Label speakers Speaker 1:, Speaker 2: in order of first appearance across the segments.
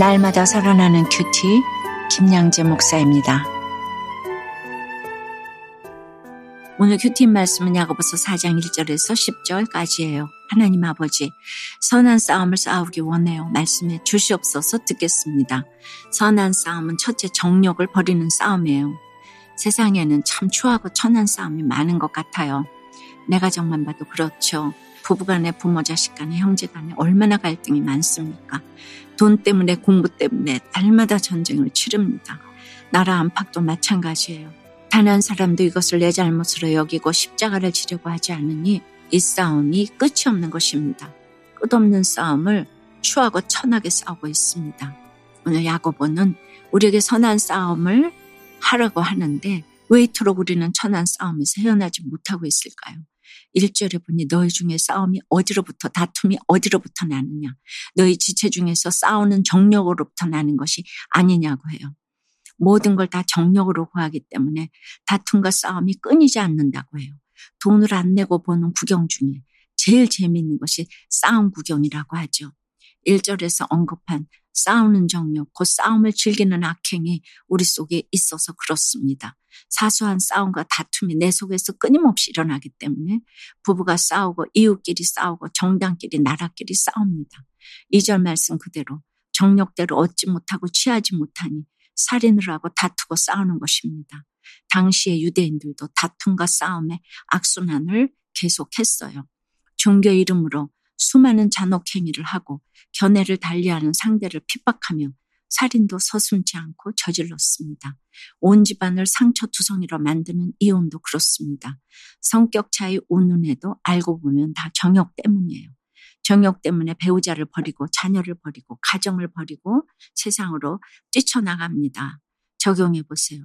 Speaker 1: 날마다 살아나는 큐티 김양재 목사입니다. 오늘 큐티 말씀은 야고보서 4장 1절에서 10절까지예요. 하나님 아버지 선한 싸움을 싸우기 원해요. 말씀에 주시옵소서 듣겠습니다. 선한 싸움은 첫째 정력을 버리는 싸움이에요. 세상에는 참 추하고 천한 싸움이 많은 것 같아요. 내 가 정만 봐도 그렇죠. 부부간에 부모 자식 간에 형제 간에 얼마나 갈등이 많습니까? 돈 때문에 공부 때문에 날마다 전쟁을 치릅니다. 나라 안팎도 마찬가지예요. 단 한 사람도 이것을 내 잘못으로 여기고 십자가를 지려고 하지 않으니 이 싸움이 끝이 없는 것입니다. 끝없는 싸움을 추하고 천하게 싸우고 있습니다. 오늘 야고보는 우리에게 선한 싸움을 하라고 하는데 왜 이토록 우리는 천한 싸움에서 헤어나지 못하고 있을까요? 1절에 보니 너희 중에 싸움이 어디로부터 다툼이 어디로부터 나느냐 너희 지체 중에서 싸우는 정력으로부터 나는 것이 아니냐고 해요. 모든 걸 다 정력으로 구하기 때문에 다툼과 싸움이 끊이지 않는다고 해요. 돈을 안 내고 보는 구경 중에 제일 재미있는 것이 싸움 구경이라고 하죠. 1절에서 언급한 싸우는 정력, 곧 싸움을 즐기는 악행이 우리 속에 있어서 그렇습니다. 사소한 싸움과 다툼이 내 속에서 끊임없이 일어나기 때문에 부부가 싸우고 이웃끼리 싸우고 정당끼리 나라끼리 싸웁니다. 2절 말씀 그대로 정력대로 얻지 못하고 취하지 못하니 살인을 하고 다투고 싸우는 것입니다. 당시의 유대인들도 다툼과 싸움의 악순환을 계속했어요. 종교 이름으로 수많은 잔혹행위를 하고 견해를 달리하는 상대를 핍박하며 살인도 서슴지 않고 저질렀습니다. 온 집안을 상처투성이로 만드는 이혼도 그렇습니다. 성격 차이 운운해도 알고 보면 다 정욕 때문이에요. 정욕 때문에 배우자를 버리고 자녀를 버리고 가정을 버리고 세상으로 뛰쳐나갑니다. 적용해 보세요.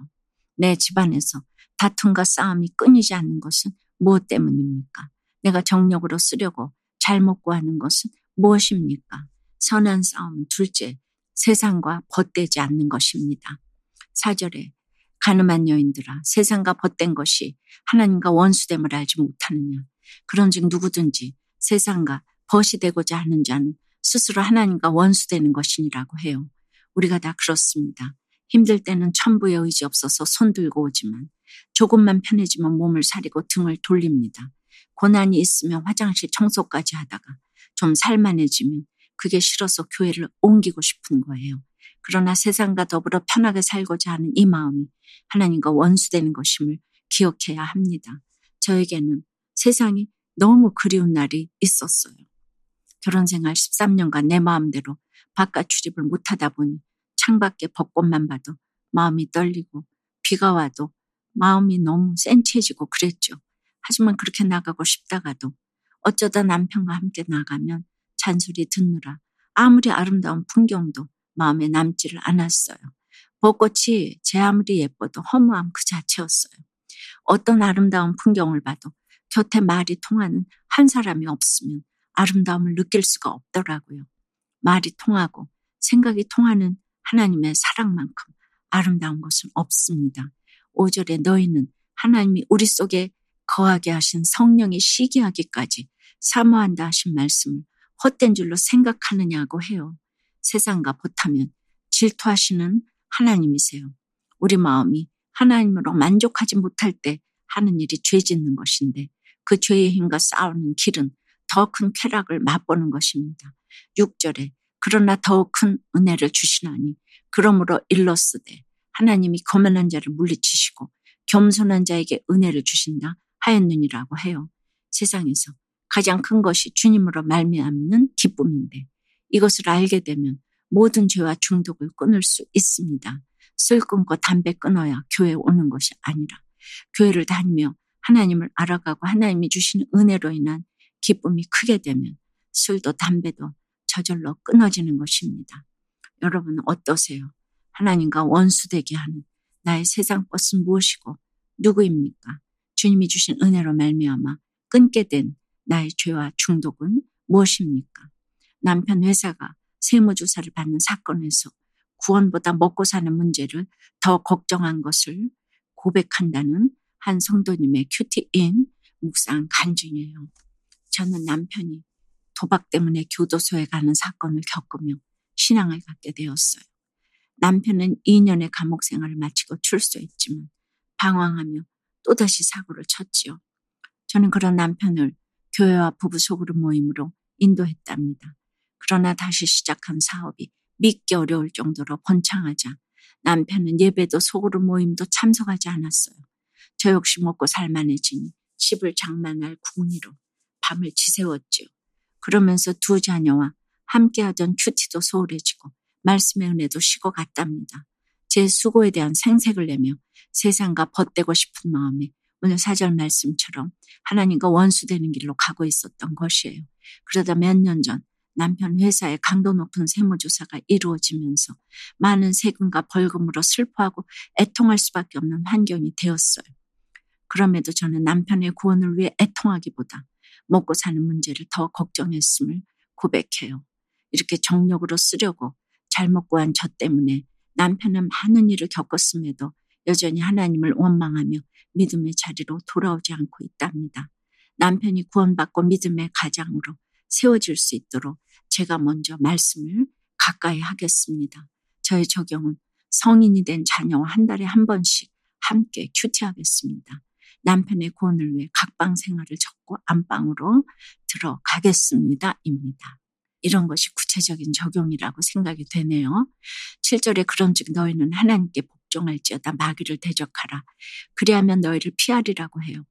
Speaker 1: 내 집안에서 다툼과 싸움이 끊이지 않는 것은 무엇 때문입니까? 내가 정력으로 쓰려고 잘못 구하는 것은 무엇입니까? 선한 싸움은 둘째, 세상과 벗되지 않는 것입니다. 사절에 가늠한 여인들아 세상과 벗된 것이 하나님과 원수됨을 알지 못하느냐. 그런즉 누구든지 세상과 벗이 되고자 하는 자는 스스로 하나님과 원수되는 것이니라고 해요. 우리가 다 그렇습니다. 힘들 때는 천부의 의지 없어서 손 들고 오지만 조금만 편해지면 몸을 사리고 등을 돌립니다. 고난이 있으면 화장실 청소까지 하다가 좀 살만해지면 그게 싫어서 교회를 옮기고 싶은 거예요. 그러나 세상과 더불어 편하게 살고자 하는 이 마음이 하나님과 원수되는 것임을 기억해야 합니다. 저에게는 세상이 너무 그리운 날이 있었어요. 결혼 생활 13년간 내 마음대로 바깥 출입을 못하다 보니 창밖에 벚꽃만 봐도 마음이 떨리고 비가 와도 마음이 너무 센치해지고 그랬죠. 하지만 그렇게 나가고 싶다가도 어쩌다 남편과 함께 나가면 잔소리 듣느라 아무리 아름다운 풍경도 마음에 남지를 않았어요. 벚꽃이 제 아무리 예뻐도 허무함 그 자체였어요. 어떤 아름다운 풍경을 봐도 곁에 말이 통하는 한 사람이 없으면 아름다움을 느낄 수가 없더라고요. 말이 통하고 생각이 통하는 하나님의 사랑만큼 아름다운 것은 없습니다. 5절에 너희는 하나님이 우리 속에 거하게 하신 성령이 시기하기까지 사모한다 하신 말씀을 헛된 줄로 생각하느냐고 해요. 세상과 보타면 질투하시는 하나님이세요. 우리 마음이 하나님으로 만족하지 못할 때 하는 일이 죄 짓는 것인데 그 죄의 힘과 싸우는 길은 더 큰 쾌락을 맛보는 것입니다. 6절에 그러나 더큰 은혜를 주시나니 그러므로 일러스되 하나님이 거만한 자를 물리치시고 겸손한 자에게 은혜를 주신다 하였느니라고 해요. 세상에서 가장 큰 것이 주님으로 말미암는 기쁨인데 이것을 알게 되면 모든 죄와 중독을 끊을 수 있습니다. 술 끊고 담배 끊어야 교회 오는 것이 아니라 교회를 다니며 하나님을 알아가고 하나님이 주시는 은혜로 인한 기쁨이 크게 되면 술도 담배도 저절로 끊어지는 것입니다. 여러분 어떠세요? 하나님과 원수되게 하는 나의 세상 것은 무엇이고 누구입니까? 주님이 주신 은혜로 말미암아 끊게 된 나의 죄와 중독은 무엇입니까? 남편 회사가 세무조사를 받는 사건에서 구원보다 먹고 사는 문제를 더 걱정한 것을 고백한다는 한 성도님의 큐티인 묵상 간증이에요. 저는 남편이 도박 때문에 교도소에 가는 사건을 겪으며 신앙을 갖게 되었어요. 남편은 2년의 감옥 생활을 마치고 출소했지만 방황하며 또다시 사고를 쳤지요. 저는 그런 남편을 교회와 부부 소그룹 모임으로 인도했답니다. 그러나 다시 시작한 사업이 믿기 어려울 정도로 번창하자 남편은 예배도 소그룹 모임도 참석하지 않았어요. 저 역시 먹고 살만해지니 집을 장만할 궁리로 밤을 지새웠지요. 그러면서 두 자녀와 함께하던 큐티도 소홀해지고 말씀의 은혜도 식어갔답니다. 제 수고에 대한 생색을 내며 세상과 벗대고 싶은 마음에 오늘 사절 말씀처럼 하나님과 원수되는 길로 가고 있었던 것이에요. 그러다 몇 년 전 남편 회사에 강도 높은 세무조사가 이루어지면서 많은 세금과 벌금으로 슬퍼하고 애통할 수밖에 없는 환경이 되었어요. 그럼에도 저는 남편의 구원을 위해 애통하기보다 먹고 사는 문제를 더 걱정했음을 고백해요. 이렇게 정력으로 쓰려고 잘못 구한 저 때문에 남편은 많은 일을 겪었음에도 여전히 하나님을 원망하며 믿음의 자리로 돌아오지 않고 있답니다. 남편이 구원받고 믿음의 가장으로 세워질 수 있도록 제가 먼저 말씀을 가까이 하겠습니다. 저의 적용은 성인이 된 자녀와 한 달에 한 번씩 함께 큐티하겠습니다. 남편의 구원을 위해 각방 생활을 접고 안방으로 들어가겠습니다. 입니다. 이런 것이 구체적인 적용이라고 생각이 되네요. 7절에 그런즉 너희는 하나님께 복종할지어다 마귀를 대적하라. 그리하면 너희를 피하리라고 해요.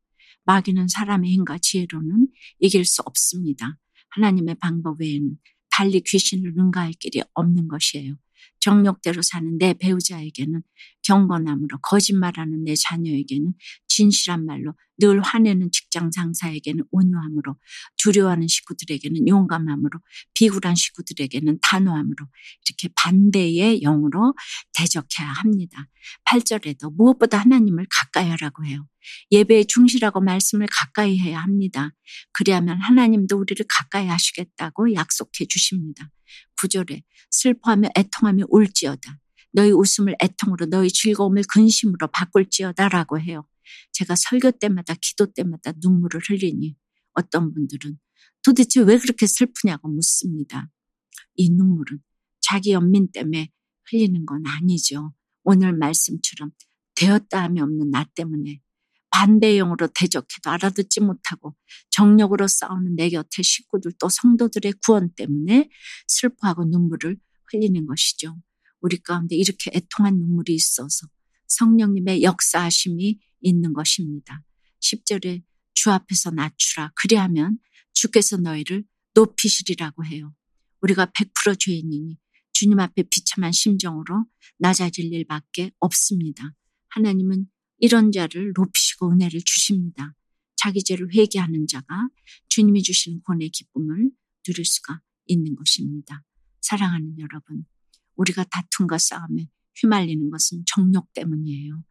Speaker 1: 마귀는 사람의 힘과 지혜로는 이길 수 없습니다. 하나님의 방법 외에는 달리 귀신을 능가할 길이 없는 것이에요. 정력대로 사는 내 배우자에게는 경건함으로 거짓말하는 내 자녀에게는 진실한 말로 늘 화내는 직장 상사에게는 온유함으로 두려워하는 식구들에게는 용감함으로 비굴한 식구들에게는 단호함으로 이렇게 반대의 영으로 대적해야 합니다. 8절에도 무엇보다 하나님을 가까이 하라고 해요. 예배에 충실하고 말씀을 가까이 해야 합니다. 그리하면 하나님도 우리를 가까이 하시겠다고 약속해 주십니다. 9절에 슬퍼하며 애통하며 울지어다. 너희 웃음을 애통으로 너희 즐거움을 근심으로 바꿀지어다라고 해요. 제가 설교 때마다 기도 때마다 눈물을 흘리니 어떤 분들은 도대체 왜 그렇게 슬프냐고 묻습니다. 이 눈물은 자기 연민 때문에 흘리는 건 아니죠. 오늘 말씀처럼 되었다 함이 없는 나 때문에 반대형으로 대적해도 알아듣지 못하고 정력으로 싸우는 내 곁에 식구들 또 성도들의 구원 때문에 슬퍼하고 눈물을 흘리는 것이죠. 우리 가운데 이렇게 애통한 눈물이 있어서 성령님의 역사하심이 있는 것입니다. 10절에 주 앞에서 낮추라. 그리하면 주께서 너희를 높이시리라고 해요. 우리가 100% 죄인이니 주님 앞에 비참한 심정으로 낮아질 일밖에 없습니다. 하나님은 이런 자를 높이시고 은혜를 주십니다. 자기 죄를 회개하는 자가 주님이 주시는 권의 기쁨을 누릴 수가 있는 것입니다. 사랑하는 여러분, 우리가 다툼과 싸움에 휘말리는 것은 정욕 때문이에요.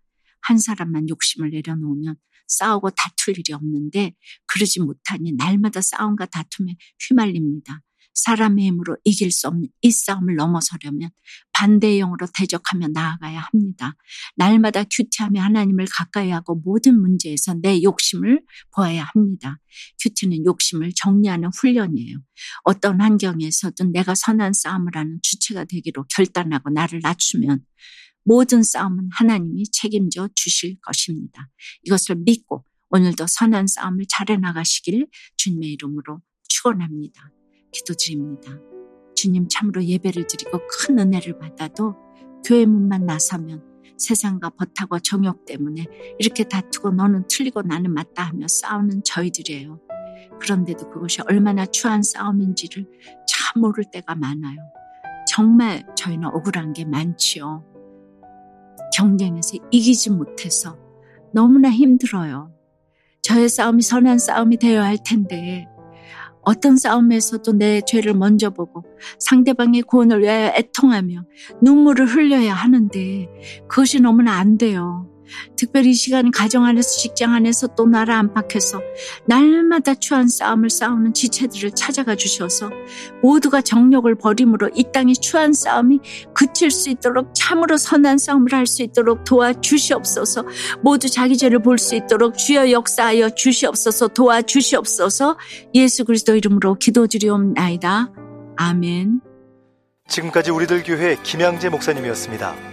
Speaker 1: 한 사람만 욕심을 내려놓으면 싸우고 다툴 일이 없는데 그러지 못하니 날마다 싸움과 다툼에 휘말립니다. 사람의 힘으로 이길 수 없는 이 싸움을 넘어서려면 반대의 영으로 대적하며 나아가야 합니다. 날마다 큐티하며 하나님을 가까이 하고 모든 문제에서 내 욕심을 보아야 합니다. 큐티는 욕심을 정리하는 훈련이에요. 어떤 환경에서든 내가 선한 싸움을 하는 주체가 되기로 결단하고 나를 낮추면 모든 싸움은 하나님이 책임져 주실 것입니다. 이것을 믿고 오늘도 선한 싸움을 잘해 나가시길 주님의 이름으로 축원합니다. 기도드립니다. 주님 참으로 예배를 드리고 큰 은혜를 받아도 교회 문만 나서면 세상과 벗하고 정욕 때문에 이렇게 다투고 너는 틀리고 나는 맞다 하며 싸우는 저희들이에요. 그런데도 그것이 얼마나 추한 싸움인지를 참 모를 때가 많아요. 정말 저희는 억울한 게 많지요. 경쟁에서 이기지 못해서 너무나 힘들어요. 저의 싸움이 선한 싸움이 되어야 할 텐데 어떤 싸움에서도 내 죄를 먼저 보고 상대방의 구원을 위하여 애통하며 눈물을 흘려야 하는데 그것이 너무나 안 돼요. 특별히 이 시간 가정 안에서 직장 안에서 또 나라 안팎에서 날마다 추한 싸움을 싸우는 지체들을 찾아가 주셔서 모두가 정력을 버림으로 이 땅의 추한 싸움이 그칠 수 있도록 참으로 선한 싸움을 할 수 있도록 도와주시옵소서 모두 자기 죄를 볼 수 있도록 주여 역사하여 주시옵소서 도와주시옵소서 예수 그리스도 이름으로 기도드리옵나이다. 아멘.
Speaker 2: 지금까지 우리들 교회 김양재 목사님이었습니다.